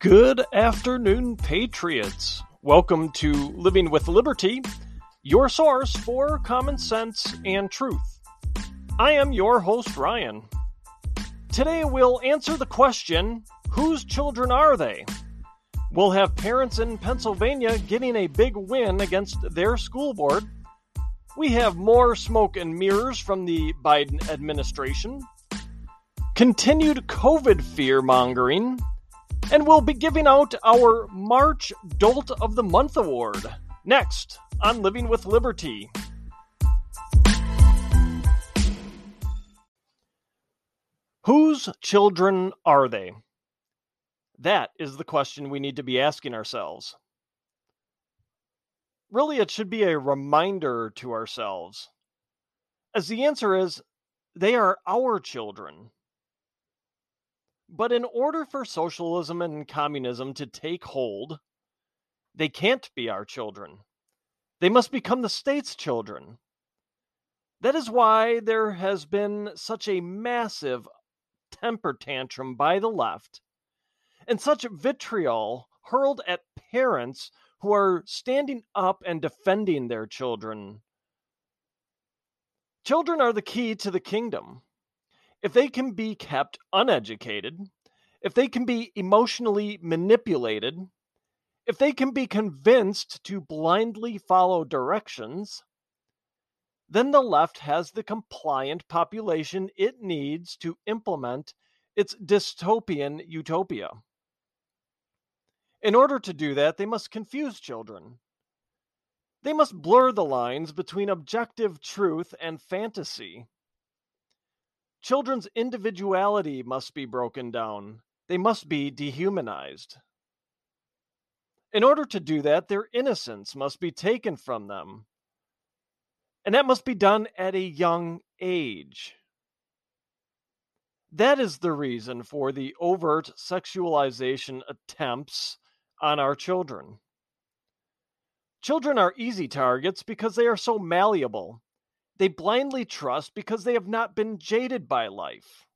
Good afternoon, Patriots. Welcome to Living with Liberty, your source for common sense and truth. I am your host, Ryan. Today we'll answer the question whose children are they? We'll have parents in Pennsylvania getting a big win against their school board. We have more smoke and mirrors from the Biden administration, continued COVID fear mongering and we'll be giving out our March Dolt of the Month award next on Living with Liberty. Whose children are they? That is the question we need to be asking ourselves. Really, it should be a reminder to ourselves, as the answer is they are our children. But in order for socialism and communism to take hold, they can't be our children. They must become the state's children. That is why there has been such a massive temper tantrum by the left and such vitriol hurled at parents who are standing up and defending their children. Children are the key to the kingdom if they can be kept uneducated, if they can be emotionally manipulated, if they can be convinced to blindly follow directions, then the left has the compliant population it needs to implement its dystopian utopia. In order to do that, they must confuse children. They must blur the lines between objective truth and fantasy. Children's individuality must be broken down, they must be dehumanized. In order to do that, their innocence must be taken from them. And that must be done at a young age. That is the reason for the overt sexualization attempts on our children. Children are easy targets because they are so malleable they blindly trust because they have not been jaded by life.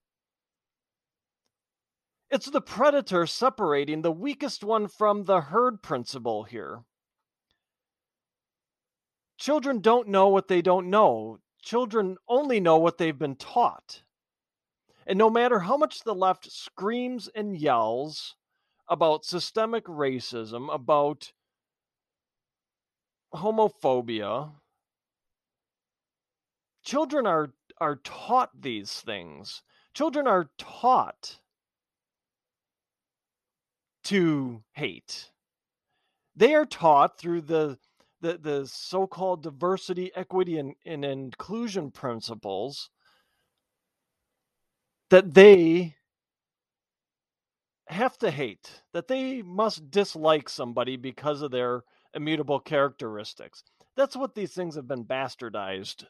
It's the predator separating the weakest one from the herd principle here. Children don't know what they don't know. Children only know what they've been taught. And no matter how much the left screams and yells about systemic racism, about homophobia, children are are taught these things. Children are taught to hate. They are taught through the the, the so-called diversity, equity, and, and inclusion principles that they have to hate, that they must dislike somebody because of their immutable characteristics. That's what these things have been bastardized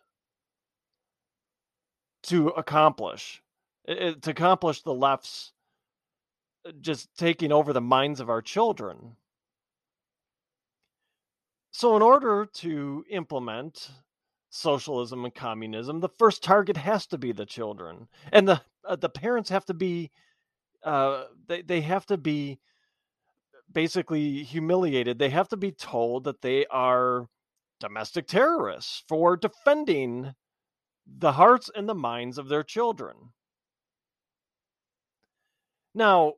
to accomplish it, to accomplish the left's uh, just taking over the minds of our children. So in order to implement socialism and communism the first target has to be the children and the uh, the parents have to be uh, they, they have to be basically humiliated. They have to be told that they are domestic terrorists for defending the hearts and the minds of their children. Now,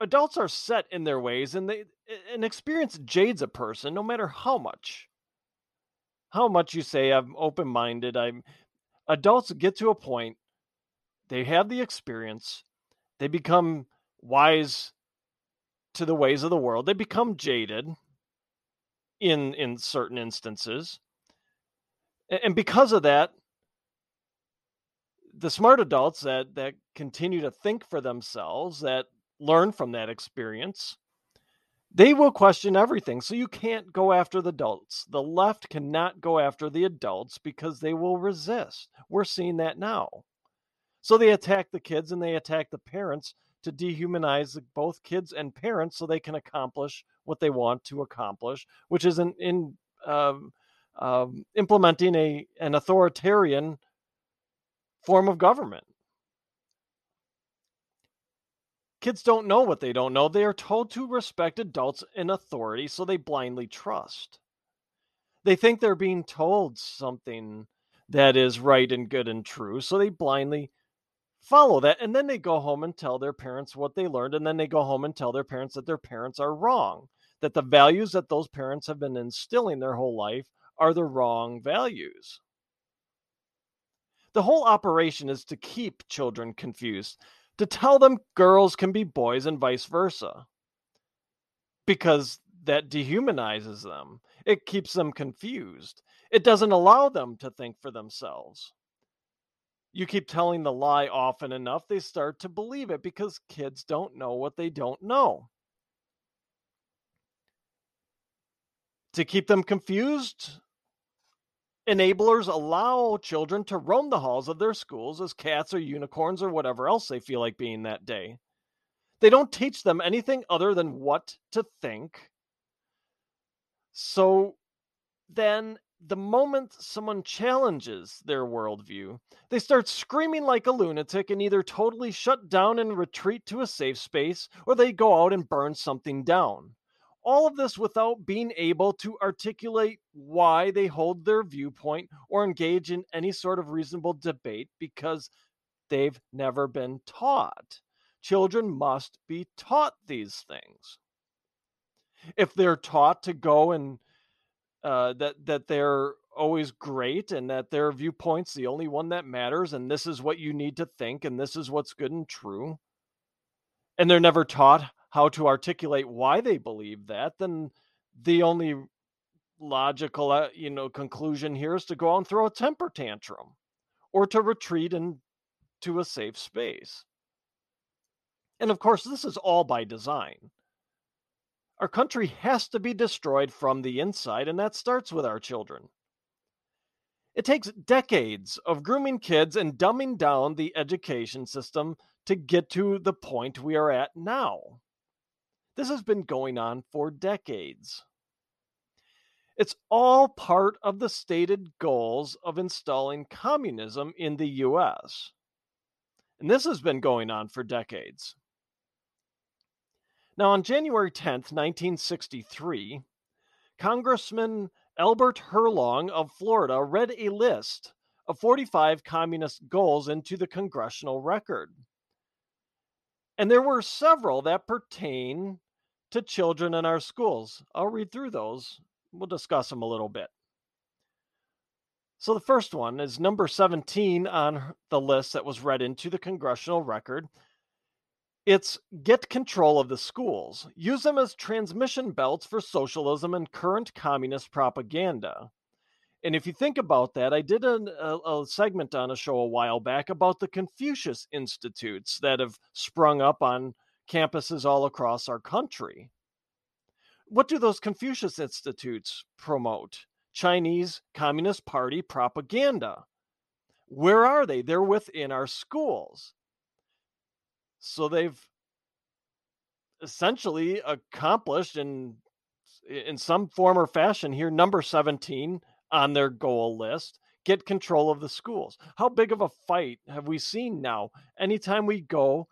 adults are set in their ways and they an experience jades a person no matter how much how much you say I'm open-minded, I'm adults get to a point they have the experience, they become wise to the ways of the world. They become jaded in in certain instances. And because of that, the smart adults that that continue to think for themselves that learn from that experience they will question everything. So you can't go after the adults. The left cannot go after the adults because they will resist. We're seeing that now. So they attack the kids and they attack the parents to dehumanize both kids and parents so they can accomplish what they want to accomplish which is in, in um, um, implementing a an authoritarian form of government. Kids don't know what they don't know. They are told to respect adults in authority, so they blindly trust. They think they're being told something that is right and good and true, so they blindly follow that. And then they go home and tell their parents what they learned, and then they go home and tell their parents that their parents are wrong, that the values that those parents have been instilling their whole life are the wrong values. The whole operation is to keep children confused, to tell them girls can be boys and vice versa, because that dehumanizes them. It keeps them confused. It doesn't allow them to think for themselves. You keep telling the lie often enough, they start to believe it because kids don't know what they don't know. To keep them confused, enablers allow children to roam the halls of their schools as cats or unicorns or whatever else they feel like being that day. They don't teach them anything other than what to think so then, the moment someone challenges their worldview, they start screaming like a lunatic and either totally shut down and retreat to a safe space, or they go out and burn something down. All of this without being able to articulate why they hold their viewpoint or engage in any sort of reasonable debate because they've never been taught. Children must be taught these things if they're taught to go and uh, that that they're always great and that their viewpoint's the only one that matters and this is what you need to think and this is what's good and true and they're never taught how to articulate why they believe that then the only logical uh, you know conclusion here is to go out and throw a temper tantrum or to retreat into a safe space and of course this is all by design our country has to be destroyed from the inside, and that starts with our children. It takes decades of grooming kids and dumbing down the education system to get to the point we are at now. This has been going on for decades. It's all part of the stated goals of installing communism in the US. And this has been going on for decades. Now, on January 10th, 1963, Congressman Albert Herlong of Florida read a list of 45 communist goals into the congressional record. And there were several that pertain to children in our schools. I'll read through those. We'll discuss them a little bit. So the first one is number 17 on the list that was read into the congressional record. It's get control of the schools, use them as transmission belts for socialism and current communist propaganda. And if you think about that, I did a, a, a, segment on a show a while back about the Confucius Institutes that have sprung up on campuses all across our country. What do those Confucius Institutes promote? Chinese Communist Party propaganda. Where are they? They're within our schools. So they've essentially accomplished in in some form or fashion here number 17 on their goal list get control of the schools how big of a fight have we seen now anytime we go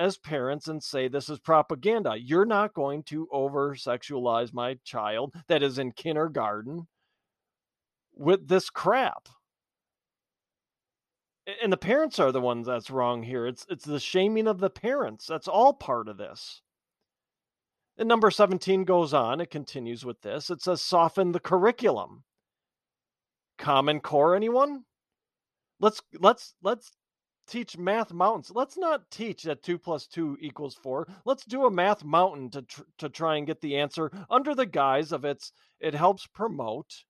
as parents and say this is propaganda you're not going to over sexualize my child that is in kindergarten with this crap and the parents are the ones that's wrong here. It's it's the shaming of the parents. That's all part of this. And number 17 goes on, it continues with this. It says soften the curriculum. Common core anyone? Let's let's let's teach math mountains. Let's not teach that 2 plus 2 equals 4. Let's do a math mountain to tr- to try and get the answer under the guise of it's it helps promote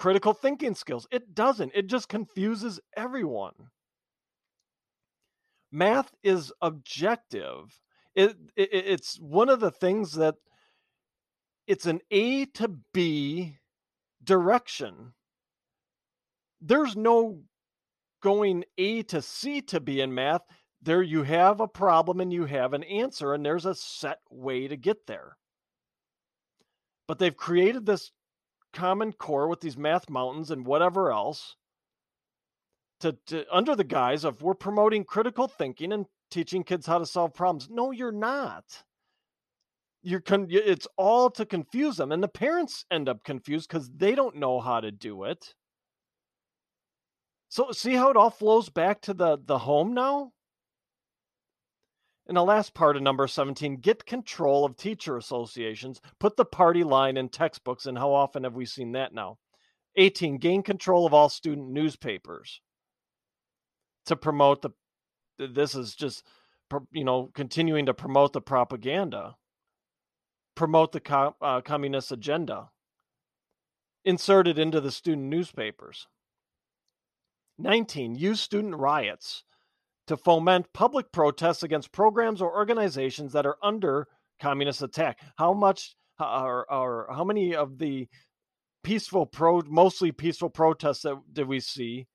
critical thinking skills. It doesn't, it just confuses everyone. Math is objective. It, it, it's one of the things that it's an A to B direction. There's no going A to C to B in math. There you have a problem and you have an answer, and there's a set way to get there. But they've created this common core with these math mountains and whatever else to, to under the guise of we're promoting critical thinking and teaching kids how to solve problems. No, you're not. You're con- it's all to confuse them, and the parents end up confused because they don't know how to do it. So see how it all flows back to the the home now. In the last part of number 17 get control of teacher associations, put the party line in textbooks. And how often have we seen that now? 18 gain control of all student newspapers to promote the this is just you know continuing to promote the propaganda promote the co- uh, communist agenda inserted into the student newspapers 19 use student riots to foment public protests against programs or organizations that are under communist attack how much or, or how many of the peaceful pro mostly peaceful protests that did we see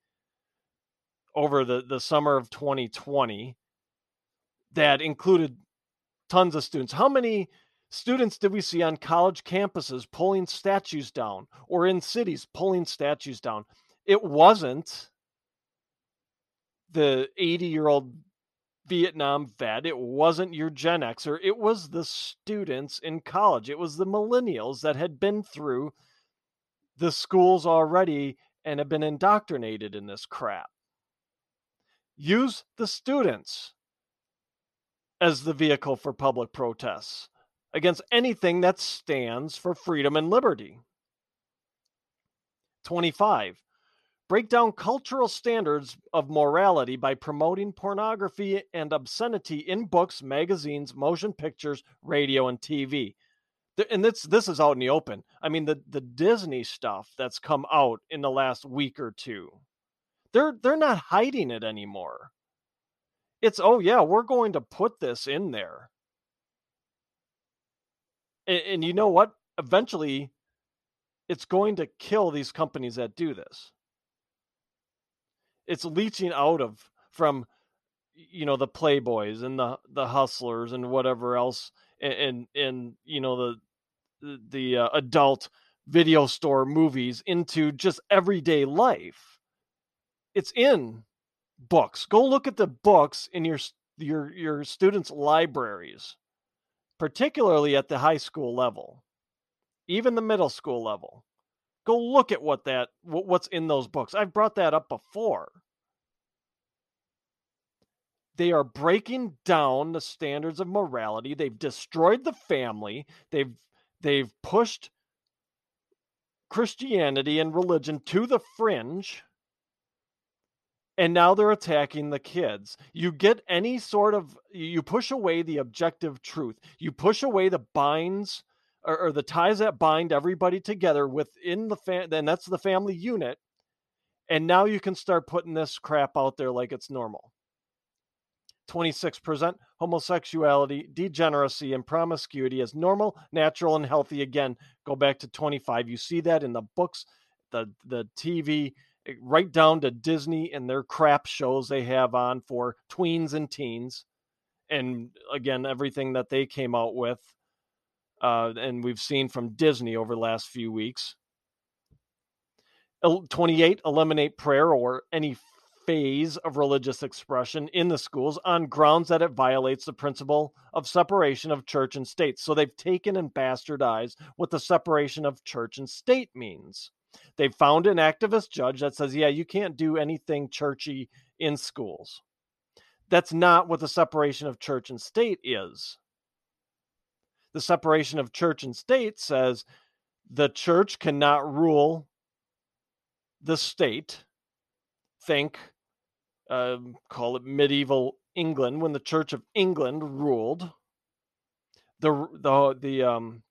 over the, the summer of 2020 that included tons of students. How many students did we see on college campuses pulling statues down or in cities pulling statues down? It wasn't the 80 year old Vietnam vet. It wasn't your Gen Xer. It was the students in college. It was the millennials that had been through the schools already and have been indoctrinated in this crap use the students as the vehicle for public protests against anything that stands for freedom and liberty. 25. Break down cultural standards of morality by promoting pornography and obscenity in books, magazines, motion pictures, radio, and TV. And this this is out in the open. I mean the the Disney stuff that's come out in the last week or two they're they're not hiding it anymore. It's oh yeah, we're going to put this in there. And, and you know what? Eventually it's going to kill these companies that do this. It's leaching out of from you know the playboys and the the hustlers and whatever else and and, and you know the the, uh, adult video store movies into just everyday life it's in books. Go look at the books in your your your students' libraries, particularly at the high school level, even the middle school level. Go look at what that what's in those books. I've brought that up before. They are breaking down the standards of morality. They've destroyed the family. They've they've pushed Christianity and religion to the fringe and now they're attacking the kids. You get any sort of you push away the objective truth. You push away the binds or, or the ties that bind everybody together within the fam. Then that's the family unit, and now you can start putting this crap out there like it's normal. 26% homosexuality, degeneracy, and promiscuity as normal, natural, and healthy. Again, go back to 25. You see that in the books, the the TV Eh, right down to Disney and their crap shows they have on for tweens and teens. And again, everything that they came out with, uh, and we've seen from Disney over the last few weeks. 28, eliminate prayer or any phase of religious expression in the schools on grounds that it violates the principle of separation of church and state. So they've taken and bastardized what the separation of church and state means. They've found an activist judge that says, yeah, you can't do anything churchy in schools. That's not what the separation of church and state is. The separation of church and state says the church cannot rule the state. Think, uh, call it medieval England when the Church of England ruled. The the the um,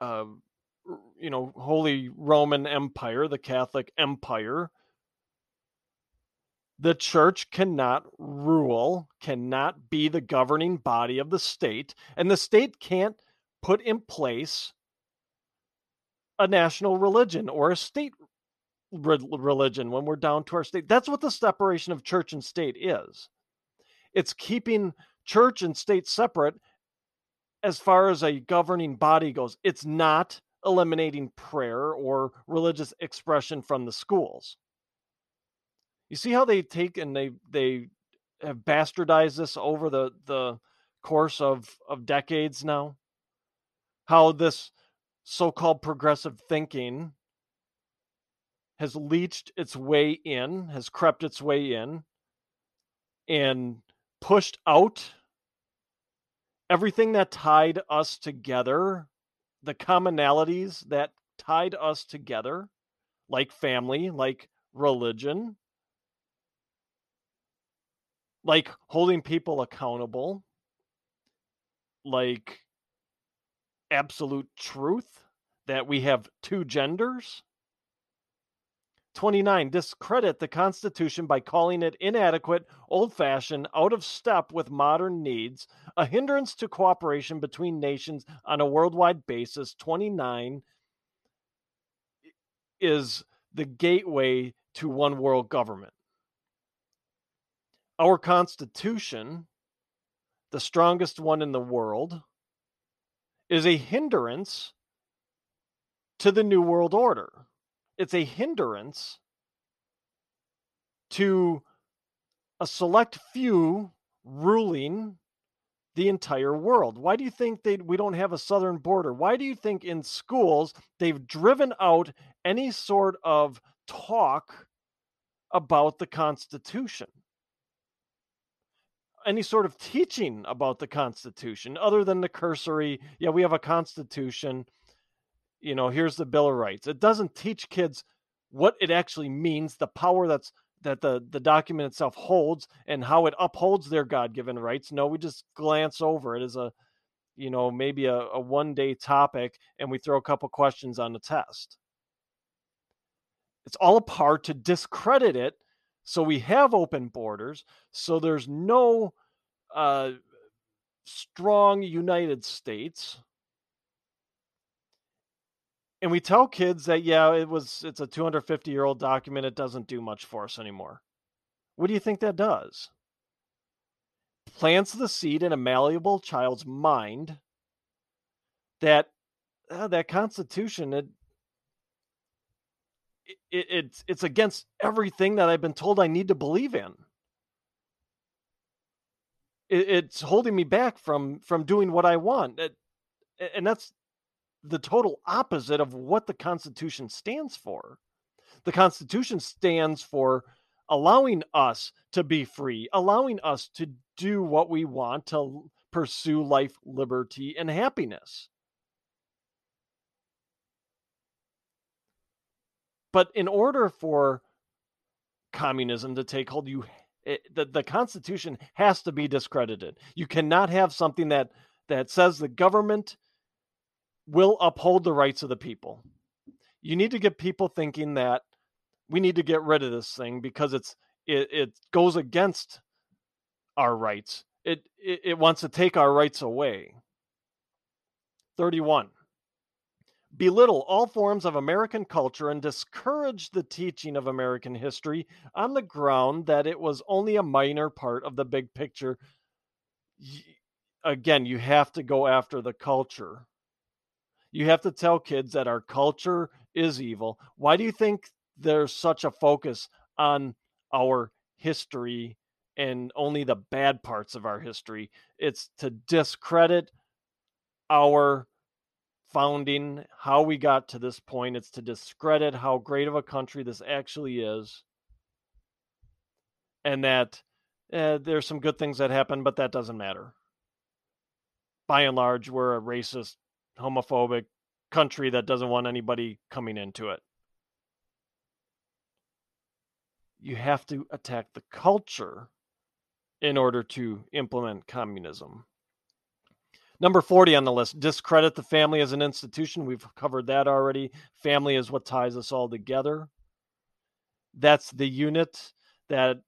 uh, you know, Holy Roman Empire, the Catholic Empire, the church cannot rule, cannot be the governing body of the state, and the state can't put in place a national religion or a state re- religion when we're down to our state. That's what the separation of church and state is. It's keeping church and state separate as far as a governing body goes. It's not eliminating prayer or religious expression from the schools. You see how they take and they they have bastardized this over the the course of of decades now. How this so-called progressive thinking has leached its way in, has crept its way in, and pushed out everything that tied us together, the commonalities that tied us together, like family, like religion, like holding people accountable, like absolute truth that we have two genders. 29. Discredit the Constitution by calling it inadequate, old fashioned, out of step with modern needs, a hindrance to cooperation between nations on a worldwide basis. 29 is the gateway to one world government. Our Constitution, the strongest one in the world, is a hindrance to the New World Order. It's a hindrance to a select few ruling the entire world. Why do you think they we don't have a southern border? Why do you think in schools they've driven out any sort of talk about the Constitution? Any sort of teaching about the Constitution other than the cursory, yeah, we have a Constitution you know, here's the Bill of Rights. It doesn't teach kids what it actually means, the power that's that the the document itself holds and how it upholds their god-given rights. No, we just glance over it as a you know, maybe a, a one day topic and we throw a couple questions on the test. It's all a part to discredit it so we have open borders, so there's no uh, strong United States. And we tell kids that yeah it was it's a 250 year old document it doesn't do much for us anymore. What do you think that does? Plants the seed in a malleable child's mind that uh, that constitution it, it, it's it's against everything that i've been told i need to believe in it, it's holding me back from from doing what i want it, and that's the total opposite of what the Constitution stands for. The Constitution stands for allowing us to be free, allowing us to do what we want to pursue life, liberty, and happiness. But in order for communism to take hold, you it, the, the Constitution has to be discredited. You cannot have something that that says the government will uphold the rights of the people. You need to get people thinking that we need to get rid of this thing because it's it, it goes against our rights. It, it it wants to take our rights away. 31 belittle all forms of American culture and discourage the teaching of American history on the ground that it was only a minor part of the big picture. Again, you have to go after the culture. You have to tell kids that our culture is evil. Why do you think there's such a focus on our history and only the bad parts of our history? It's to discredit our founding, how we got to this point. It's to discredit how great of a country this actually is. And that uh, there's some good things that happen, but that doesn't matter. By and large, we're a racist homophobic country that doesn't want anybody coming into it. You have to attack the culture in order to implement communism. Number 40 on the list discredit the family as an institution. We've covered that already. Family is what ties us all together. That's the unit that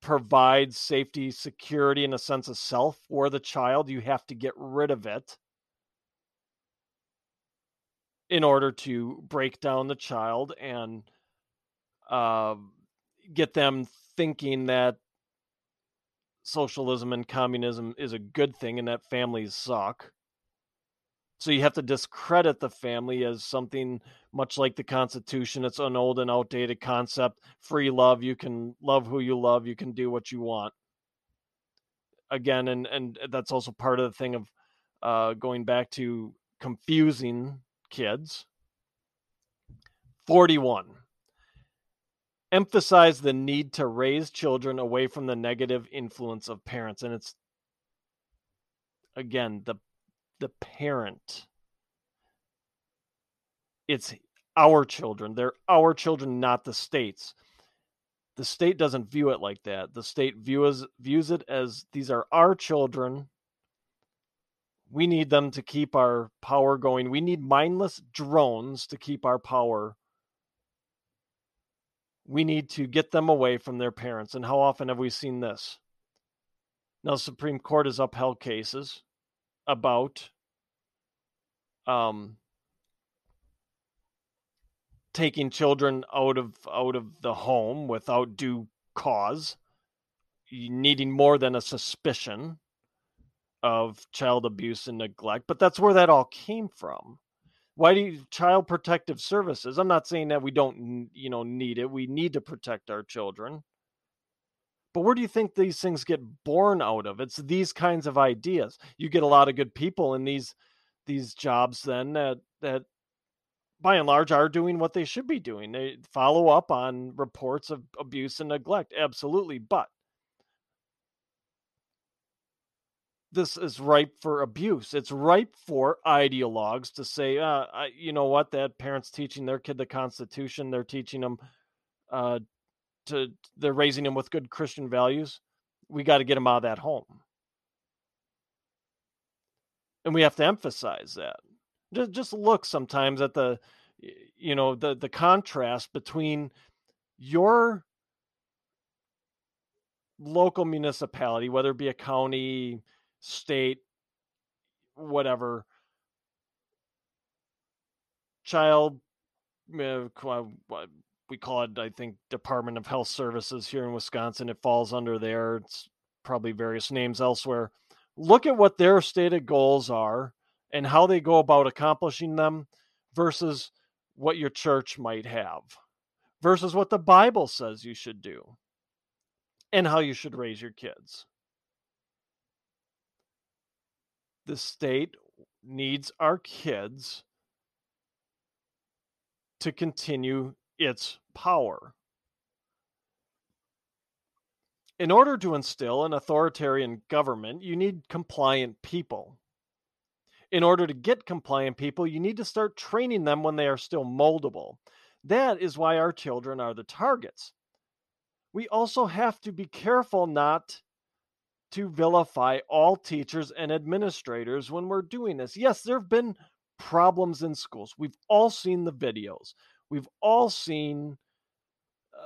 provides safety, security, and a sense of self for the child. You have to get rid of it in order to break down the child and uh, get them thinking that socialism and communism is a good thing and that families suck. So you have to discredit the family as something much like the Constitution. It's an old and outdated concept. Free love. You can love who you love. You can do what you want. again, and and that's also part of the thing of uh, going back to confusing kids. Forty-one. Emphasize the need to raise children away from the negative influence of parents, and it's again the the parent. It's our children. They're our children, not the state's the state doesn't view it like that. The state views views it as these are our children. We need them to keep our power going. We need mindless drones to keep our power. We need to get them away from their parents. And how often have we seen this? Now, the Supreme Court has upheld cases about um, taking children out of out of the home without due cause, needing more than a suspicion of child abuse and neglect. But that's where that all came from. Why do you, child protective services? I'm not saying that we don't, you know, need it. We need to protect our children. But where do you think these things get born out of? It's these kinds of ideas. You get a lot of good people in these these jobs then that that by and large are doing what they should be doing. They follow up on reports of abuse and neglect, absolutely. But this is ripe for abuse. It's ripe for ideologues to say, uh, I, you know what, that parent's teaching their kid the Constitution. They're teaching them uh, to, they're raising them with good Christian values. We got to get them out of that home. And we have to emphasize that just just look sometimes at the you know the the contrast between your local municipality whether it be a county state whatever child uh, we call it i think department of health services here in wisconsin it falls under there it's probably various names elsewhere look at what their stated goals are and how they go about accomplishing them versus what your church might have versus what the Bible says you should do and how you should raise your kids. The state needs our kids to continue its power. In order to instill an authoritarian government, you need compliant people in order to get compliant people, you need to start training them when they are still moldable. That is why our children are the targets. We also have to be careful not to vilify all teachers and administrators when we're doing this. Yes, there have been problems in schools. We've all seen the videos. We've all seen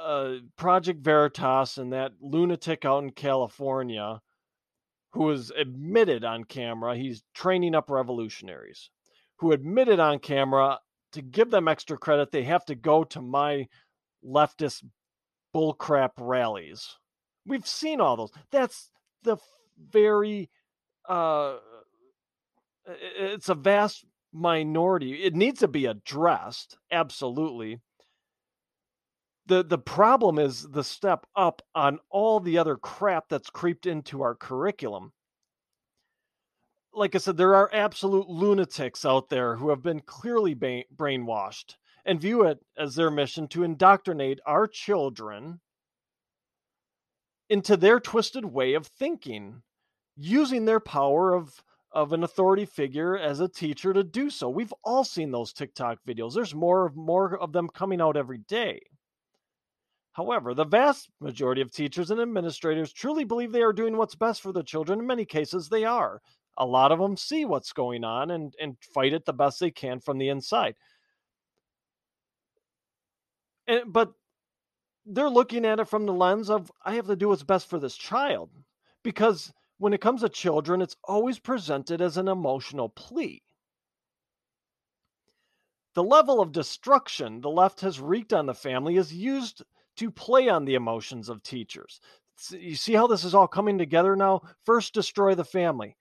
uh, Project Veritas and that lunatic out in California who was admitted on camera, he's training up revolutionaries, who admitted on camera to give them extra credit, they have to go to my leftist bullcrap rallies. We've seen all those. That's the very, uh, it's a vast minority. It needs to be addressed, absolutely the the problem is the step up on all the other crap that's creeped into our curriculum like i said there are absolute lunatics out there who have been clearly ba- brainwashed and view it as their mission to indoctrinate our children into their twisted way of thinking using their power of of an authority figure as a teacher to do so we've all seen those tiktok videos there's more more of them coming out every day However, the vast majority of teachers and administrators truly believe they are doing what's best for the children. In many cases, they are. A lot of them see what's going on and, and fight it the best they can from the inside. And, but they're looking at it from the lens of, I have to do what's best for this child. Because when it comes to children, it's always presented as an emotional plea. The level of destruction the left has wreaked on the family is used to play on the emotions of teachers. You see how this is all coming together now? First, destroy the family.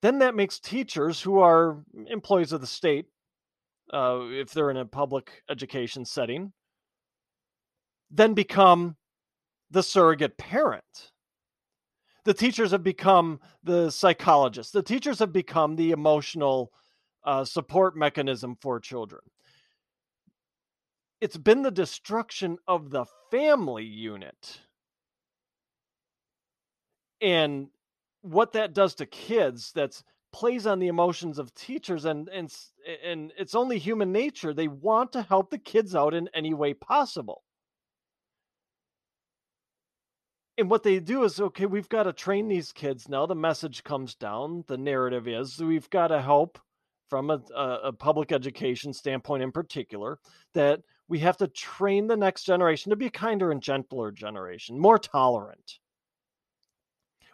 Then that makes teachers who are employees of the state, uh, if they're in a public education setting, then become the surrogate parent. The teachers have become the psychologists. The teachers have become the emotional uh, support mechanism for children. It's been the destruction of the family unit. And what that does to kids that's plays on the emotions of teachers and and and it's only human nature they want to help the kids out in any way possible and what they do is okay we've got to train these kids now the message comes down the narrative is we've got to help from a, uh, a, public education standpoint in particular that we have to train the next generation to be a kinder and gentler generation more tolerant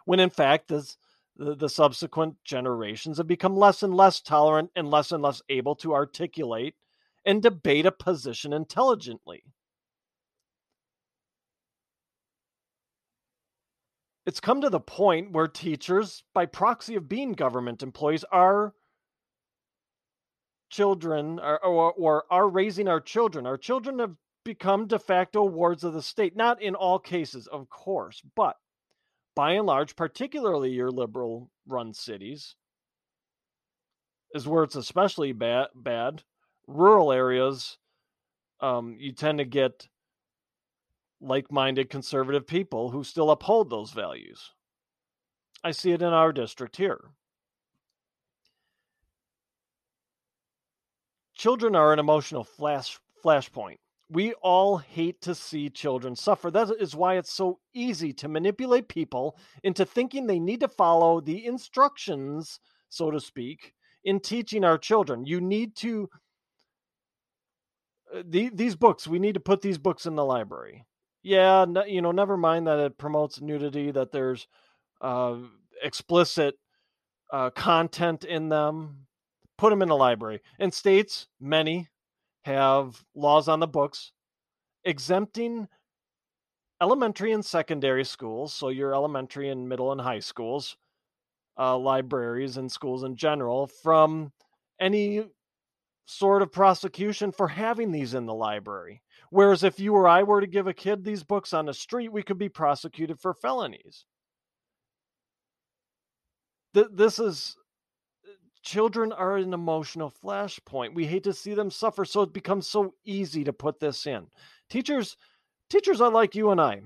when in fact this the, the subsequent generations have become less and less tolerant and less and less able to articulate and debate a position intelligently. It's come to the point where teachers, by proxy of being government employees, are children or, or, or, are raising our children. Our children have become de facto wards of the state. Not in all cases, of course, but by and large, particularly your liberal run cities, is where it's especially bad. bad. Rural areas, um, you tend to get like minded conservative people who still uphold those values. I see it in our district here. Children are an emotional flash flashpoint we all hate to see children suffer. That is why it's so easy to manipulate people into thinking they need to follow the instructions, so to speak, in teaching our children. You need to, uh, the, these books, we need to put these books in the library. Yeah, no, you know, never mind that it promotes nudity, that there's uh, explicit uh, content in them. Put them in the library. And states, many, have laws on the books exempting elementary and secondary schools, so your elementary and middle and high schools, uh, libraries and schools in general, from any sort of prosecution for having these in the library. Whereas if you or I were to give a kid these books on the street, we could be prosecuted for felonies. Th- this is uh, children are an emotional flashpoint. We hate to see them suffer, so it becomes so easy to put this in. Teachers, teachers are like you and I.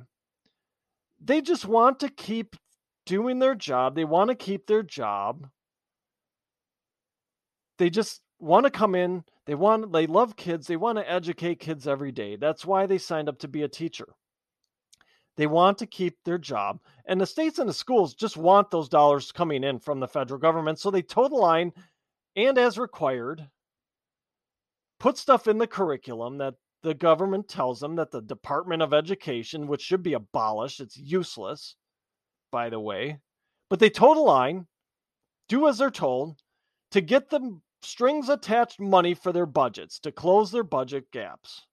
They just want to keep doing their job. They want to keep their job. They just want to come in. They want they love kids. They want to educate kids every day. That's why they signed up to be a teacher. They want to keep their job. And the states and the schools just want those dollars coming in from the federal government. So they toe the line and, as required, put stuff in the curriculum that the government tells them that the Department of Education, which should be abolished, it's useless, by the way, but they toe the line, do as they're told to get the strings attached money for their budgets, to close their budget gaps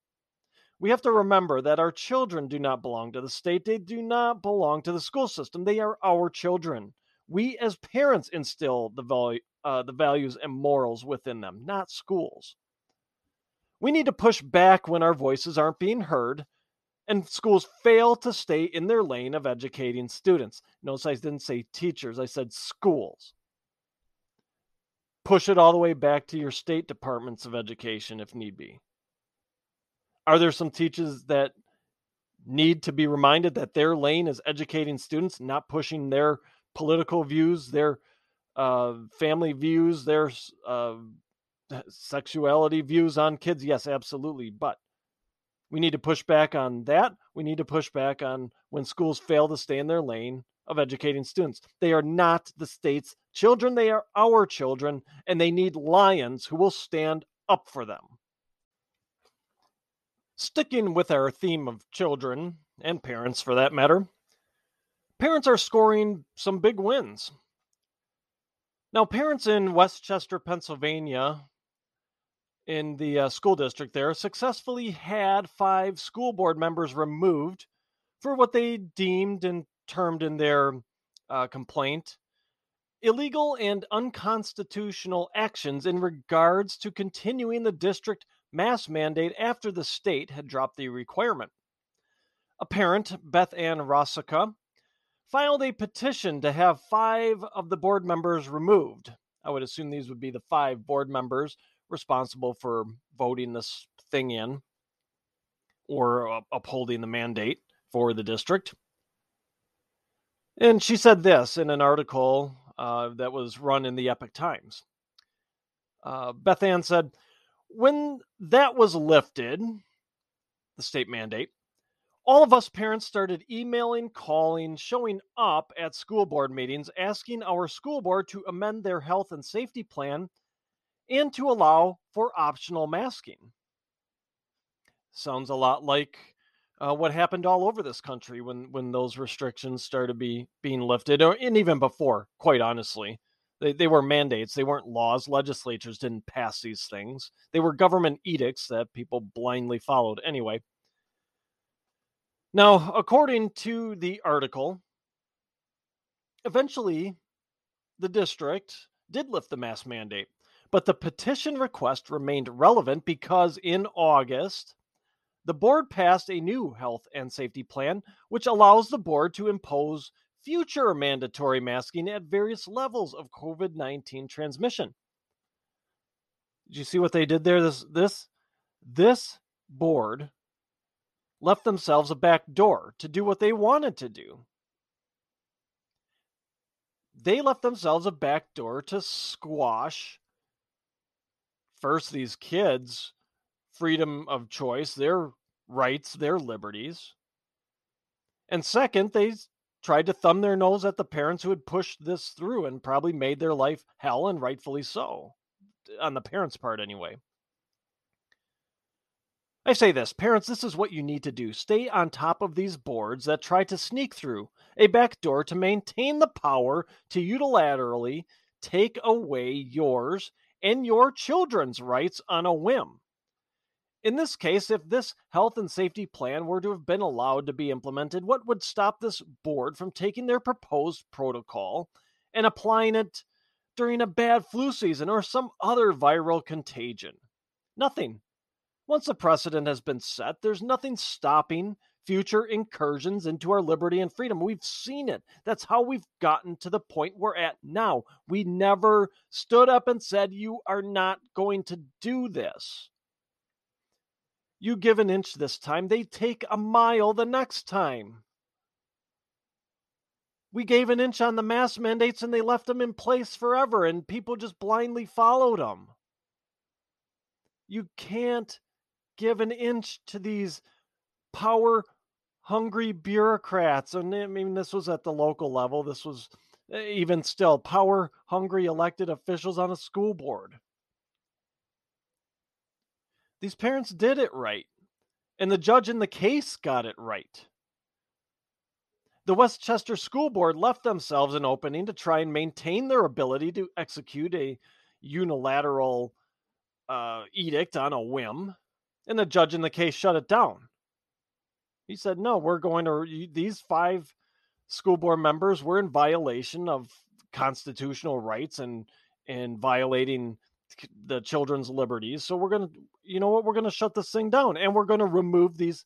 we have to remember that our children do not belong to the state. They do not belong to the school system. They are our children. We, as parents, instill the, value, uh, the values and morals within them, not schools. We need to push back when our voices aren't being heard and schools fail to stay in their lane of educating students. Notice I didn't say teachers, I said schools. Push it all the way back to your state departments of education if need be are there some teachers that need to be reminded that their lane is educating students, not pushing their political views, their uh, family views, their uh, sexuality views on kids? Yes, absolutely. But we need to push back on that. We need to push back on when schools fail to stay in their lane of educating students. They are not the state's children, they are our children, and they need lions who will stand up for them. Sticking with our theme of children, and parents for that matter, parents are scoring some big wins. Now, parents in West Chester, Pennsylvania, in the uh, school district there, successfully had five school board members removed for what they deemed and termed in their uh, complaint illegal and unconstitutional actions in regards to continuing the district mask mandate after the state had dropped the requirement. A parent, Beth Ann Rossica, filed a petition to have five of the board members removed. I would assume these would be the five board members responsible for voting this thing in or upholding the mandate for the district. And she said this in an article uh, that was run in the Epoch Times. Uh, Beth Ann said, When that was lifted, the state mandate, all of us parents started emailing, calling, showing up at school board meetings, asking our school board to amend their health and safety plan and to allow for optional masking. Sounds a lot like uh, what happened all over this country when when those restrictions started be being lifted, or and even before. Quite honestly, they they were mandates; they weren't laws. Legislatures didn't pass these things; they were government edicts that people blindly followed. Anyway, now, according to the article, eventually the district did lift the mask mandate, but the petition request remained relevant because in August, the board passed a new health and safety plan, which allows the board to impose future mandatory masking at various levels of COVID 19 transmission. Did you see what they did there? This, this, this board left themselves a back door to do what they wanted to do. They left themselves a back door to squash first these kids' freedom of choice, their rights, their liberties. And second, they tried to thumb their nose at the parents who had pushed this through and probably made their life hell, and rightfully so, on the parents' part anyway. I say this, parents, this is what you need to do. Stay on top of these boards that try to sneak through a back door to maintain the power to unilaterally take away yours and your children's rights on a whim. In this case, if this health and safety plan were to have been allowed to be implemented, what would stop this board from taking their proposed protocol and applying it during a bad flu season or some other viral contagion? Nothing. Once a precedent has been set, there's nothing stopping future incursions into our liberty and freedom. We've seen it. That's how we've gotten to the point we're at now. We never stood up and said, You are not going to do this. You give an inch this time, they take a mile the next time. We gave an inch on the mask mandates and they left them in place forever, and people just blindly followed them. You can't give an inch to these power hungry bureaucrats. And I mean, this was at the local level. This was eh, even still power hungry elected officials on a school board. These parents did it right, and the judge in the case got it right. The West Chester School Board left themselves an opening to try and maintain their ability to execute a unilateral uh, edict on a whim and the judge in the case shut it down. He said, no, we're going to, these five school board members were in violation of constitutional rights and, and violating the children's liberties. So we're going to, you know what, we're going to shut this thing down and we're going to remove these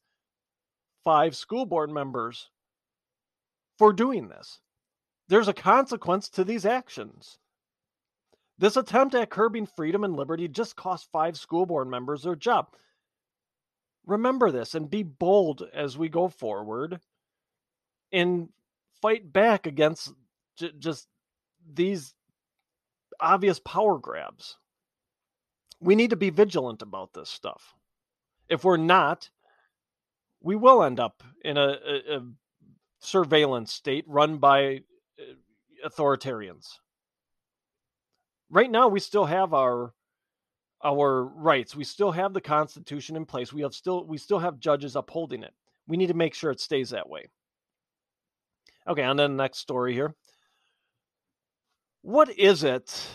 five school board members for doing this. There's a consequence to these actions. This attempt at curbing freedom and liberty just cost five school board members their job remember this and be bold as we go forward and fight back against j- just these obvious power grabs. We need to be vigilant about this stuff. If we're not, we will end up in a, a, a surveillance state run by uh, authoritarians. Right now, we still have our our rights. We still have the Constitution in place. We have still we still have judges upholding it. We need to make sure it stays that way. Okay, on to the next story here. What is it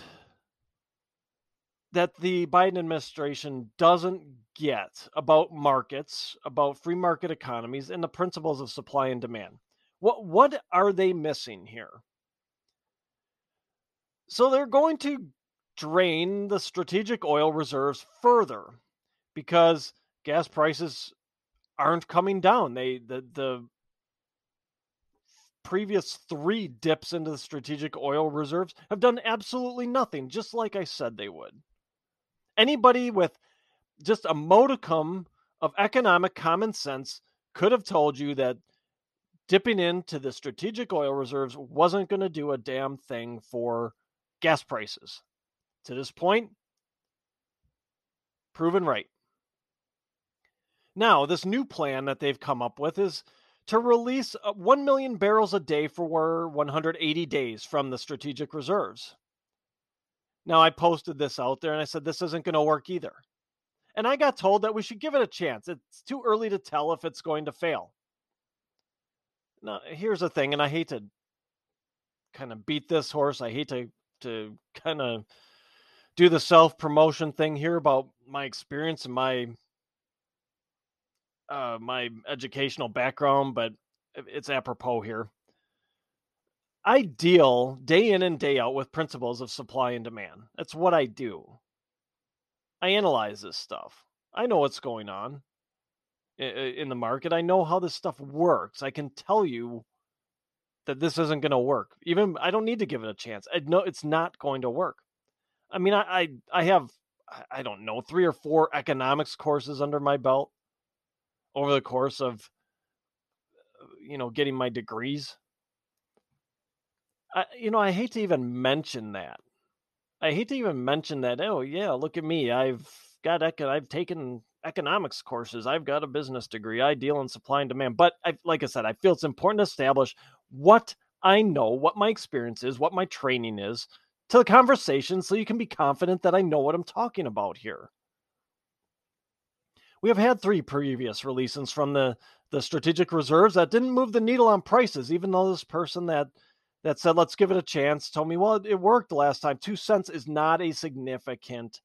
that the Biden administration doesn't get about markets, about free market economies, and the principles of supply and demand? What what are they missing here? So they're going to drain the strategic oil reserves further because gas prices aren't coming down. They the the previous three dips into the strategic oil reserves have done absolutely nothing, just like I said they would. Anybody with just a modicum of economic common sense could have told you that dipping into the strategic oil reserves wasn't going to do a damn thing for gas prices. To this point, proven right. Now, this new plan that they've come up with is to release uh, 1 million barrels a day for 180 days from the strategic reserves. Now, I posted this out there and I said, this isn't going to work either. And I got told that we should give it a chance. It's too early to tell if it's going to fail. Now, here's the thing, and I hate to kind of beat this horse. I hate to to kind of do the self promotion thing here about my experience and my uh, my educational background, but it's apropos here. I deal day in and day out with principles of supply and demand. That's what I do. I analyze this stuff. I know what's going on in the market. I know how this stuff works. I can tell you that this isn't going to work. Even I don't need to give it a chance. I know it's not going to work. I mean, I, I I have I don't know three or four economics courses under my belt over the course of uh, you know getting my degrees. I, you know, I hate to even mention that I hate to even mention that. Oh yeah, look at me. I've got econ- I've taken economics courses. I've got a business degree. I deal in supply and demand. But I, like I said, I feel it's important to establish what I know, what my experience is, what my training is to the conversation, so you can be confident that I know what I'm talking about here. We have had three previous releases from the the strategic reserves that didn't move the needle on prices, even though this person that that said, let's give it a chance, told me, well, it worked last time. Two cents is not a significant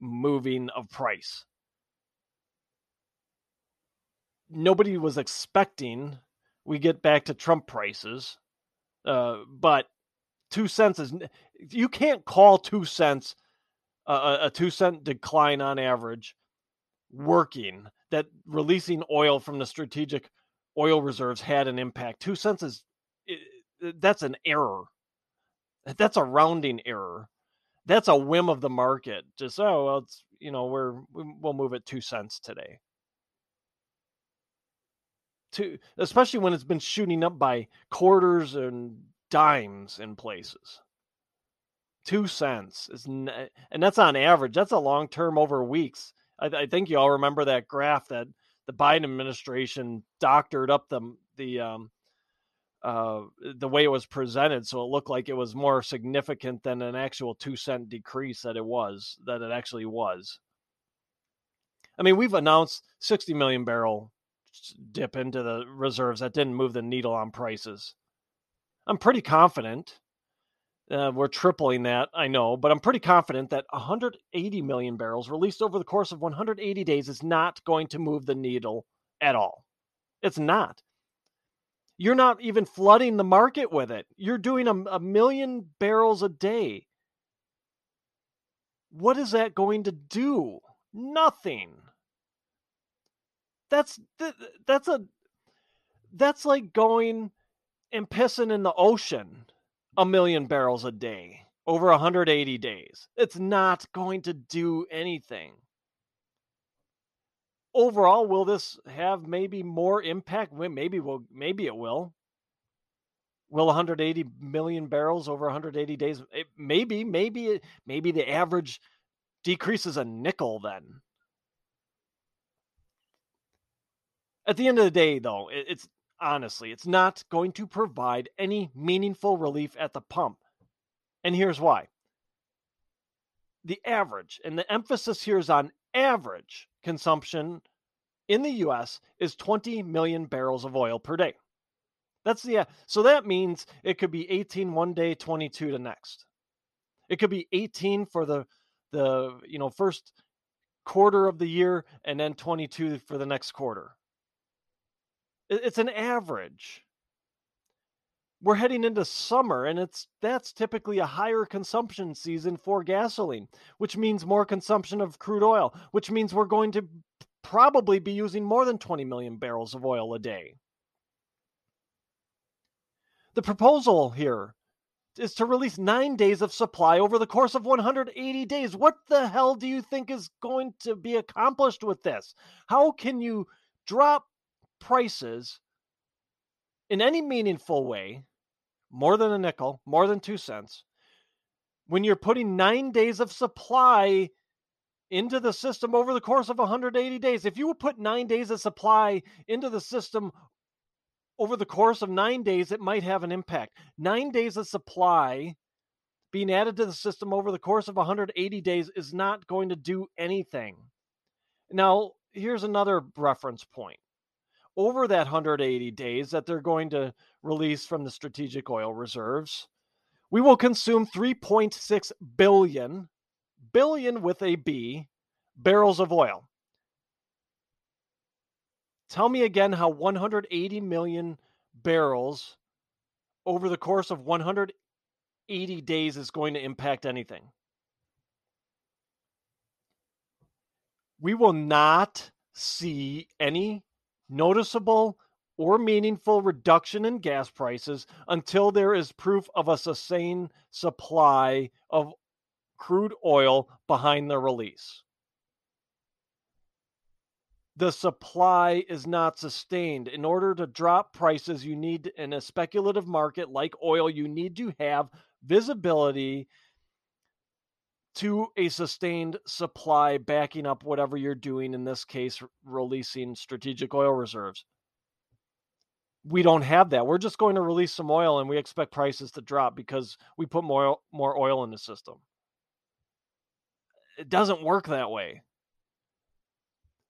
moving of price. Nobody was expecting we get back to Trump prices, uh, but two cents is you can't call two cents uh, a two cent decline on average working. That releasing oil from the strategic oil reserves had an impact. Two cents is that's an error. That's a rounding error. That's a whim of the market. Just oh well, it's you know we're we'll move it two cents today. To especially when it's been shooting up by quarters and dimes in places. Two cents is, and that's on average. That's a long term over weeks. I, I think you all remember that graph that the Biden administration doctored up the the um, uh, the way it was presented, so it looked like it was more significant than an actual two cent decrease that it was, that it actually was. I mean, we've announced 60 million barrel dip into the reserves that didn't move the needle on prices. I'm pretty confident. Uh, we're tripling that, I know, but I'm pretty confident that 180 million barrels released over the course of 180 days is not going to move the needle at all. It's not. You're not even flooding the market with it. You're doing a, a million barrels a day. What is that going to do? Nothing. That's that's a that's like going and pissing in the ocean a million barrels a day over 180 days. It's not going to do anything overall, will this have maybe more impact? Maybe will. Maybe it will. Will 180 million barrels over 180 days? It, maybe, maybe, maybe the average decreases a nickel then. At the end of the day, though, it, it's honestly, it's not going to provide any meaningful relief at the pump. And here's why the average, and the emphasis here is on average consumption in the US is 20 million barrels of oil per day. That's the uh, so that means it could be 18 one day, 22 the next. It could be 18 for the the you know first quarter of the year and then 22 for the next quarter. It's an average. We're heading into summer and it's that's typically a higher consumption season for gasoline, which means more consumption of crude oil, which means we're going to probably be using more than 20 million barrels of oil a day. The proposal here is to release nine days of supply over the course of 180 days. What the hell do you think is going to be accomplished with this? How can you drop prices in any meaningful way, more than a nickel, more than two cents, when you're putting nine days of supply into the system over the course of 180 days? If you would put nine days of supply into the system over the course of nine days, it might have an impact. Nine days of supply being added to the system over the course of 180 days is not going to do anything. Now, here's another reference point. Over that 180 days that they're going to release from the strategic oil reserves, we will consume 3.6 billion, billion with a B, barrels of oil. Tell me again how 180 million barrels over the course of 180 days is going to impact anything. We will not see any noticeable or meaningful reduction in gas prices until there is proof of a sustained supply of crude oil behind the release the supply is not sustained. In order to drop prices, you need, in a speculative market like oil, you need to have visibility to a sustained supply backing up whatever you're doing, in this case, releasing strategic oil reserves. We don't have that. We're just going to release some oil and we expect prices to drop because we put more, more oil in the system. It doesn't work that way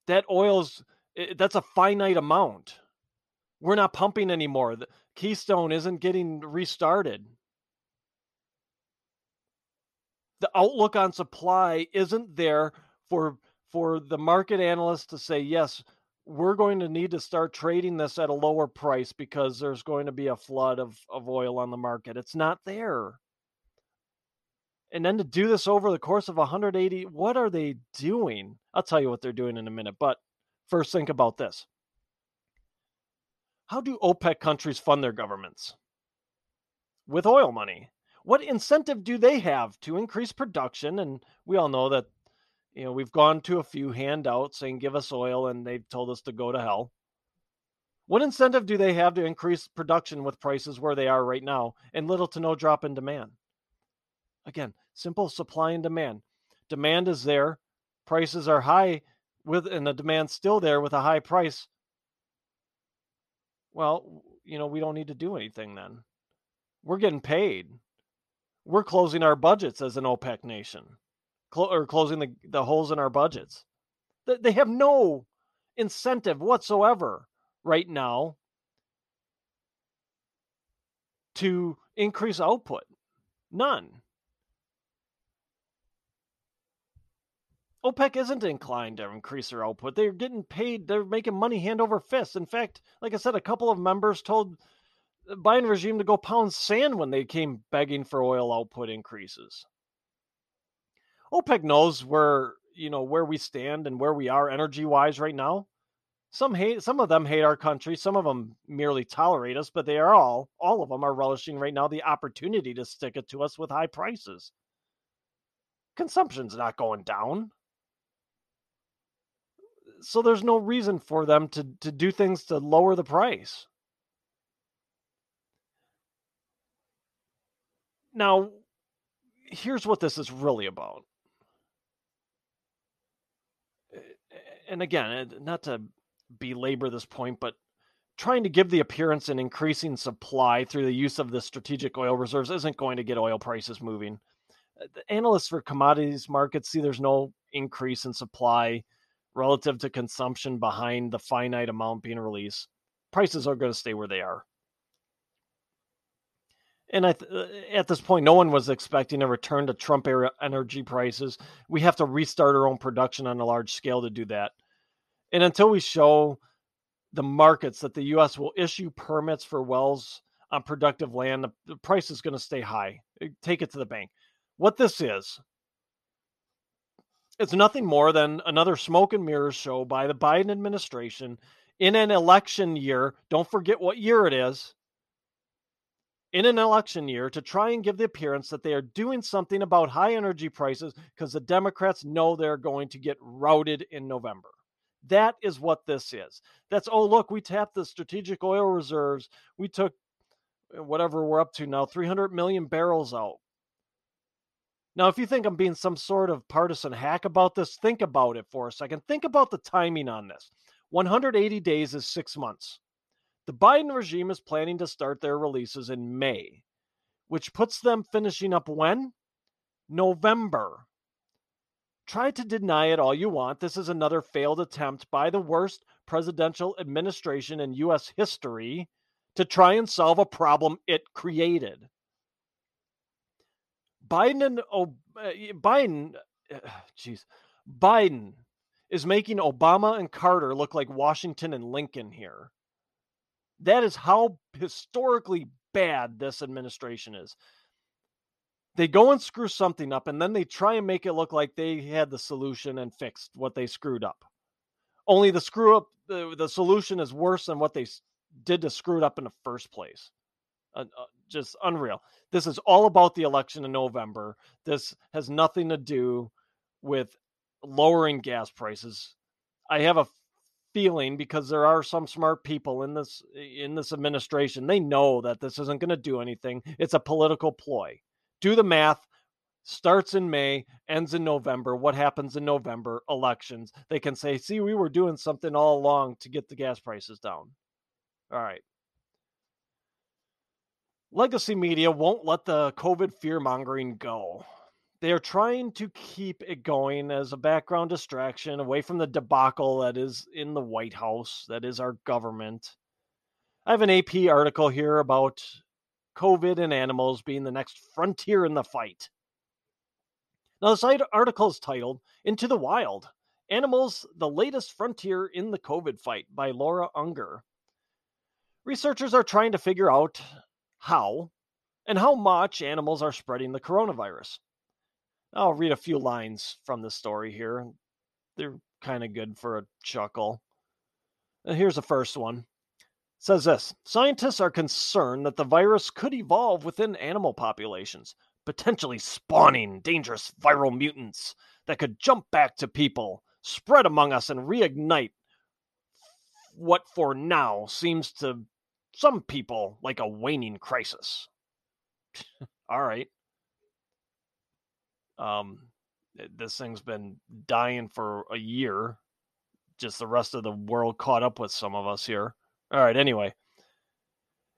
that oil's that's a finite amount. We're not pumping anymore. The Keystone isn't getting restarted. The outlook on supply isn't there for for the market analysts to say yes, we're going to need to start trading this at a lower price because there's going to be a flood of, of oil on the market. It's not there. And then to do this over the course of 180 what are they doing? I'll tell you what they're doing in a minute but first think about this. How do opec countries fund their governments? With oil money what incentive do they have to increase production and we all know that you know we've gone to a few handouts saying give us oil and they've told us to go to hell what incentive do they have to increase production with prices where they are right now and little to no drop in demand Again, simple supply and demand. Demand is there, prices are high with and the demand's still there with a high price. Well, you know, we don't need to do anything then. We're getting paid. We're closing our budgets as an OPEC nation. Cl- or closing the, the holes in our budgets. They have no incentive whatsoever right now to increase output. None. OPEC isn't inclined to increase their output. They're getting paid. They're making money hand over fist. In fact, like I said, a couple of members told Uh, the Biden regime to go pound sand when they came begging for oil output increases. OPEC knows where you know where we stand and where we are energy wise right now. Some hate, some of them hate our country. Some of them merely tolerate us, but they are all, all of them are relishing right now the opportunity to stick it to us with high prices. Consumption's not going down so there's no reason for them to to do things to lower the price. Now, here's what this is really about. Eh, eh, and again, eh, not to belabor this point, but trying to give the appearance and increasing supply through the use of the strategic oil reserves isn't going to get oil prices moving. The analysts for commodities markets see there's no increase in supply relative to consumption behind the finite amount being released, prices are going to stay where they are. And th- uh, at this point, no one was expecting a return to Trump era energy prices. We have to restart our own production on a large scale to do that. And until we show the markets that the U.S. will issue permits for wells on productive land, the, the price is going to stay high. Take it to the bank. What this is, it's nothing more than another smoke and mirrors show by the Biden administration in an election year. Don't forget what year it is. In an election year to try and give the appearance that they are doing something about high energy prices because the Democrats know they're going to get routed in November. That is what this is. That's, oh, look, we tapped the strategic oil reserves. We took uh, whatever we're up to now 300 million barrels out. Now, if you think I'm being some sort of partisan hack about this, think about it for a second. Think about the timing on this. 180 days is six months. The Biden regime is planning to start their releases in May, which puts them finishing up when? November. Try to deny it all you want. This is another failed attempt by the worst presidential administration in U.S. history to try and solve a problem it created. Biden and oh, Biden, eh, jeez, Biden is making Obama and Carter look like Washington and Lincoln here. That is how historically bad this administration is. They go and screw something up, and then they try and make it look like they had the solution and fixed what they screwed up. Only the screw up, the, the solution is worse than what they did to screw it up in the first place. Uh, uh, just unreal. This is all about the election in November. This has nothing to do with lowering gas prices. I have a feeling because there are some smart people in this in this administration. They know that this isn't going to do anything. It's a political ploy. Do the math. Starts in May, ends in November. What happens in November? Elections. They can say, "See, we were doing something all along to get the gas prices down." All right. Legacy media won't let the COVID fear mongering go. They are trying to keep it going as a background distraction away from the debacle that is in the White House, that is our government. I have an AP article here about COVID and animals being the next frontier in the fight. Now, this article is titled Into the Wild Animals, the Latest Frontier in the COVID Fight by Laura Ungar. Researchers are trying to figure out how and how much animals are spreading the coronavirus. I'll read a few lines from the story here. They're kind of good for a chuckle. Uh, here's the first one. It says this Scientists are concerned that the virus could evolve within animal populations, potentially spawning dangerous viral mutants that could jump back to people, spread among us, and reignite what for now seems to some people like a waning crisis. All right. Um, this thing's been dying for a year. Just the rest of the world caught up with some of us here. All right. Anyway,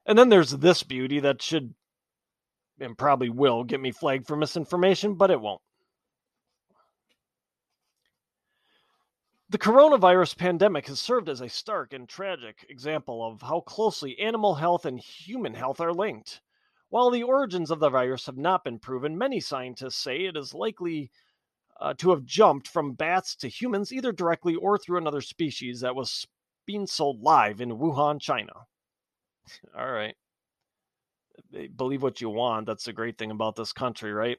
and then there's this beauty that should and probably will get me flagged for misinformation, but it won't. The coronavirus pandemic has served as a stark and tragic example of how closely animal health and human health are linked. While the origins of the virus have not been proven, many scientists say it is likely uh, to have jumped from bats to humans either directly or through another species that was being sold live in Wuhan, China. All right. Believe what you want. That's the great thing about this country, right?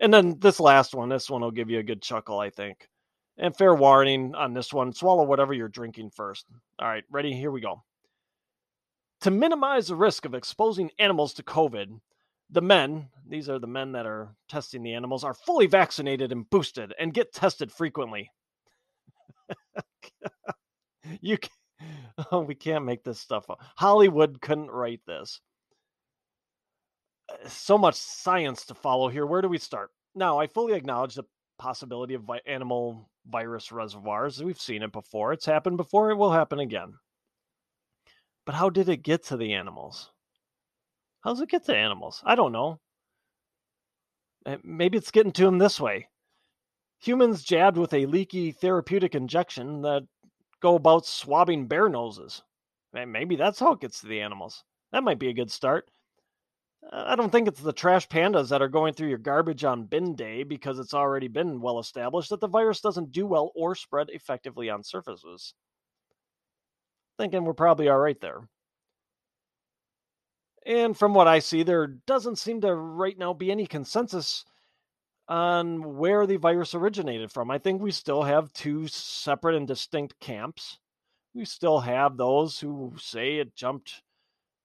And then this last one, this one will give you a good chuckle, I think. And fair warning on this one swallow whatever you're drinking first. All right, ready? Here we go. To minimize the risk of exposing animals to COVID, the men, these are the men that are testing the animals, are fully vaccinated and boosted and get tested frequently. you can, oh, we can't make this stuff up. Hollywood couldn't write this. Uh, so much science to follow here. Where do we start? Now, I fully acknowledge the possibility of vi- animal virus reservoirs. We've seen it before. It's happened before. It will happen again. But how did it get to the animals? How does it get to animals? I don't know. Eh, maybe it's getting to them this way. Humans jabbed with a leaky therapeutic injection that go about swabbing bear noses. Maybe that's how it gets to the animals. That might be a good start. I don't think it's the trash pandas that are going through your garbage on bin day because it's already been well established that the virus doesn't do well or spread effectively on surfaces. Thinking we're probably all right there. And from what I see, there doesn't seem to right now be any consensus on where the virus originated from. I think we still have two separate and distinct camps. We still have those who say it jumped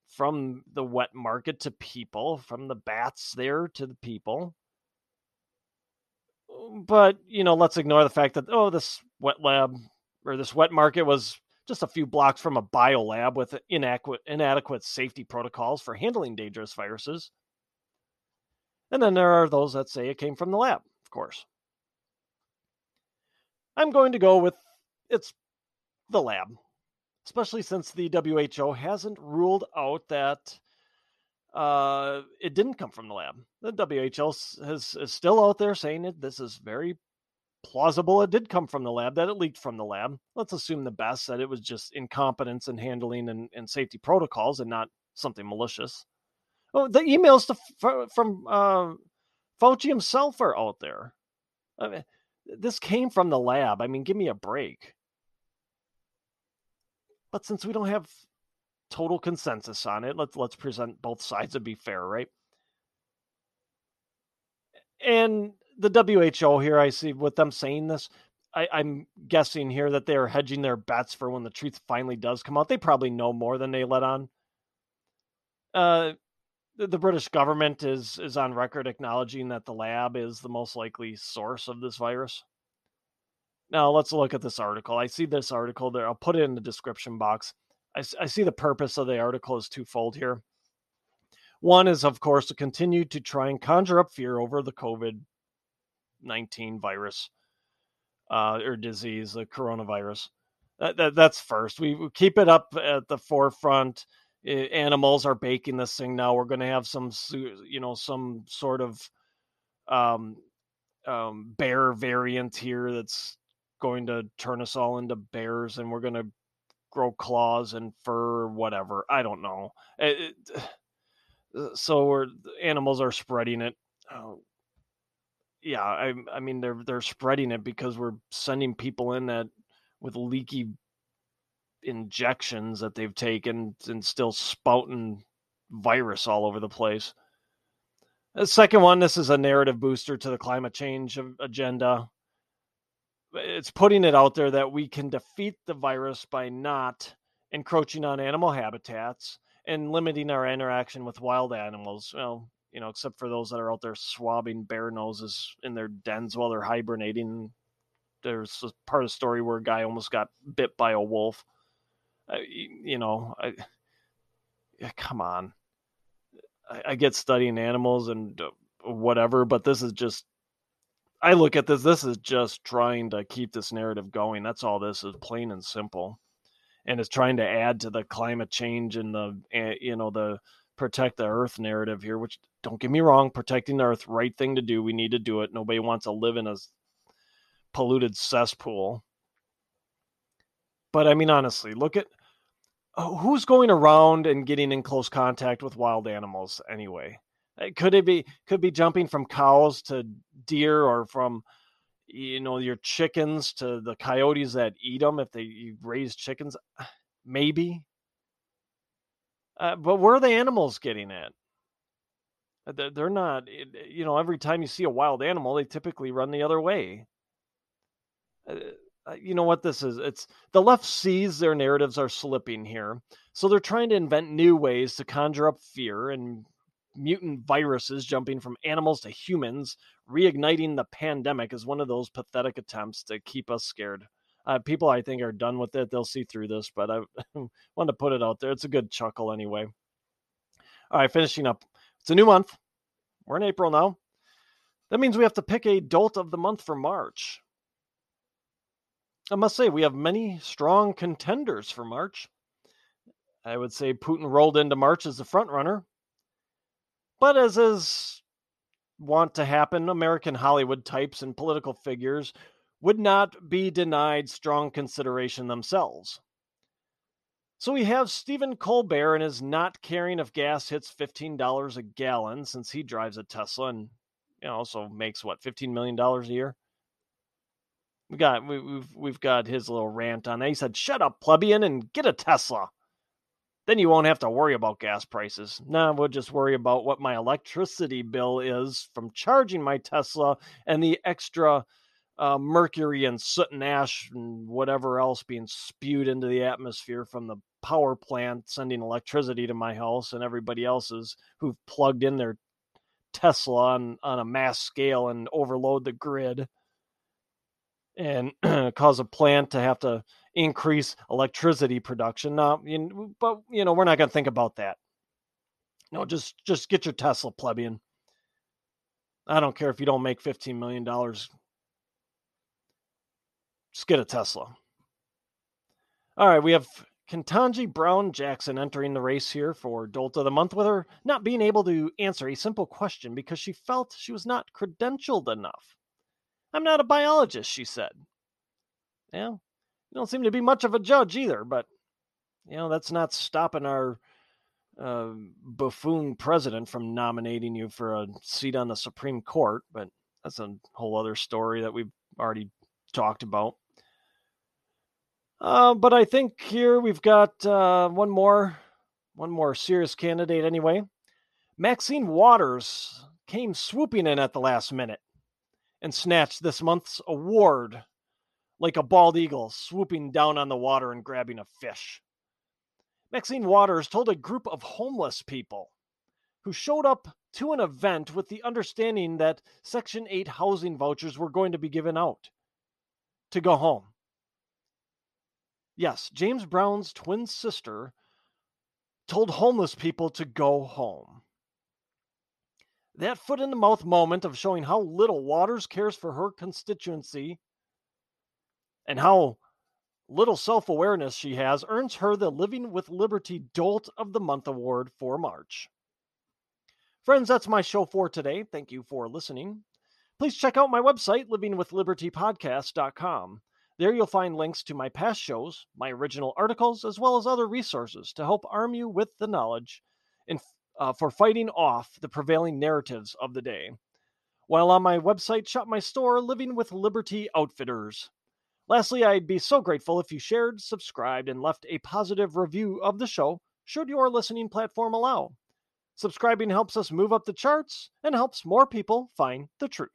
from the wet market to people, from the bats there to the people. But, you know, let's ignore the fact that, oh, this wet lab or this wet market was just a few blocks from a biolab with inadequate, inadequate safety protocols for handling dangerous viruses. And then there are those that say it came from the lab, of course. I'm going to go with it's the lab, especially since the WHO hasn't ruled out that uh, it didn't come from the lab. The WHO has, is still out there saying it. This is very plausible. It did come from the lab, that it leaked from the lab. Let's assume the best that it was just incompetence in handling and, and safety protocols and not something malicious. Oh, the emails to, from uh, Fauci himself are out there. I mean, this came from the lab. I mean, give me a break. But since we don't have total consensus on it, let's let's present both sides and be fair, right? And the WHO here, I see with them saying this, I, am guessing here that they are hedging their bets for when the truth finally does come out. They probably know more than they let on. Uh, the, the British government is is on record acknowledging that the lab is the most likely source of this virus. Now let's look at this article. I see this article there. I'll put it in the description box. I, I see the purpose of the article is twofold here. One is, of course, to continue to try and conjure up fear over the COVID 19 virus uh, or disease, the coronavirus. That, that, that's first. We, we keep it up at the forefront. animals are baking this thing now. We're going to have some, you know, some sort of um, um, bear variant here that's going to turn us all into bears and we're going to grow claws and fur whatever. I don't know. It, it, so animals are spreading it. Oh, yeah, I, I mean they're they're spreading it because we're sending people in that with leaky injections that they've taken and still spouting virus all over the place. The second one, this is a narrative booster to the climate change agenda it's putting it out there that we can defeat the virus by not encroaching on animal habitats and limiting our interaction with wild animals. Well, you know, except for those that are out there swabbing bear noses in their dens while they're hibernating. There's a part of the story where a guy almost got bit by a wolf. Uh, you know, I, yeah, come on. I, I, get studying animals and whatever, but this is just I look at this. This is just trying to keep this narrative going. That's all this is, plain and simple, and it's trying to add to the climate change and the eh, you know the protect the earth narrative here. Which don't get me wrong, protecting the earth, right thing to do. We need to do it. Nobody wants to live in a polluted cesspool. But I mean, honestly, look at uh, who's going around and getting in close contact with wild animals anyway. Uh, could it be could be jumping from cows to deer or from you know your chickens to the coyotes that eat them if they you raise chickens maybe uh, but where are the animals getting at? Uh, they're not you know every time you see a wild animal they typically run the other way. Uh, you know what this is? It's the left sees their narratives are slipping here so they're trying to invent new ways to conjure up fear and mutant viruses jumping from animals to humans, reigniting the pandemic is one of those pathetic attempts to keep us scared. Uh, people, I think, are done with it. They'll see through this, but I want to put it out there. It's a good chuckle anyway. All right, finishing up. It's a new month. We're in April now. That means we have to pick a dolt of the month for March. I must say, we have many strong contenders for March. I would say Putin rolled into March as the front runner. But as is wont to happen, American Hollywood types and political figures would not be denied strong consideration themselves. So we have Stephen Colbert and his not caring if gas hits $15 a gallon since he drives a Tesla and you know, also makes what, $15 million a year? We got we, we've we've got his little rant on that. He said, "Shut up, plebeian, and get a Tesla." then you won't have to worry about gas prices. Now we'll just worry about what my electricity bill is from charging my Tesla and the extra uh, mercury and soot and ash and whatever else being spewed into the atmosphere from the power plant sending electricity to my house and everybody else's who've plugged in their Tesla on, on a mass scale and overload the grid and cause a plant to have to increase electricity production. Now, you but you know, we're not going to think about that. No, just just get your Tesla plebeian. I don't care if you don't make $15 million. Just get a Tesla. All right, we have Ketanji Brown Jackson entering the race here for Dolt of the Month with her not being able to answer a simple question because she felt she was not credentialed enough. I'm not a biologist, she said. Yeah, you don't seem to be much of a judge either, but, you know, that's not stopping our uh, buffoon president from nominating you for a seat on the Supreme Court, but that's a whole other story that we've already talked about. Uh, but I think here we've got uh, one more, one more serious candidate anyway. Maxine Waters came swooping in at the last minute and snatched this month's award like a bald eagle swooping down on the water and grabbing a fish. Maxine Waters told a group of homeless people who showed up to an event with the understanding that Section 8 housing vouchers were going to be given out to go home. Yes, James Brown's twin sister told homeless people to go home. That foot in the mouth moment of showing how little Waters cares for her constituency and how little self awareness she has earns her the Living with Liberty Dolt of the Month award for March. Friends, that's my show for today. Thank you for listening. Please check out my website, livingwithlibertypodcast.com. There you'll find links to my past shows, my original articles, as well as other resources to help arm you with the knowledge in, uh, for fighting off the prevailing narratives of the day. While on my website, shop my store, Living with Liberty Outfitters. Lastly, I'd be so grateful if you shared, subscribed, and left a positive review of the show, should your listening platform allow. Subscribing helps us move up the charts and helps more people find the truth.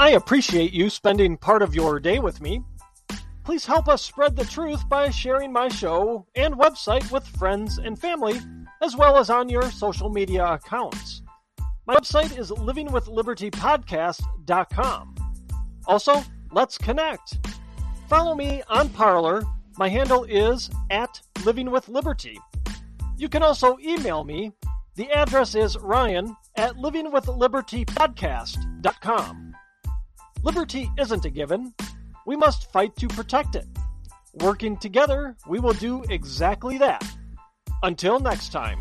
I appreciate you spending part of your day with me. Please help us spread the truth by sharing my show and website with friends and family, as well as on your social media accounts. My website is livingwithlibertypodcast.com. Also, let's connect. Follow me on Parler. My handle is at livingwithliberty. You can also email me. The address is ryan at livingwithlibertypodcast.com. Liberty isn't a given. We must fight to protect it. Working together, we will do exactly that. Until next time.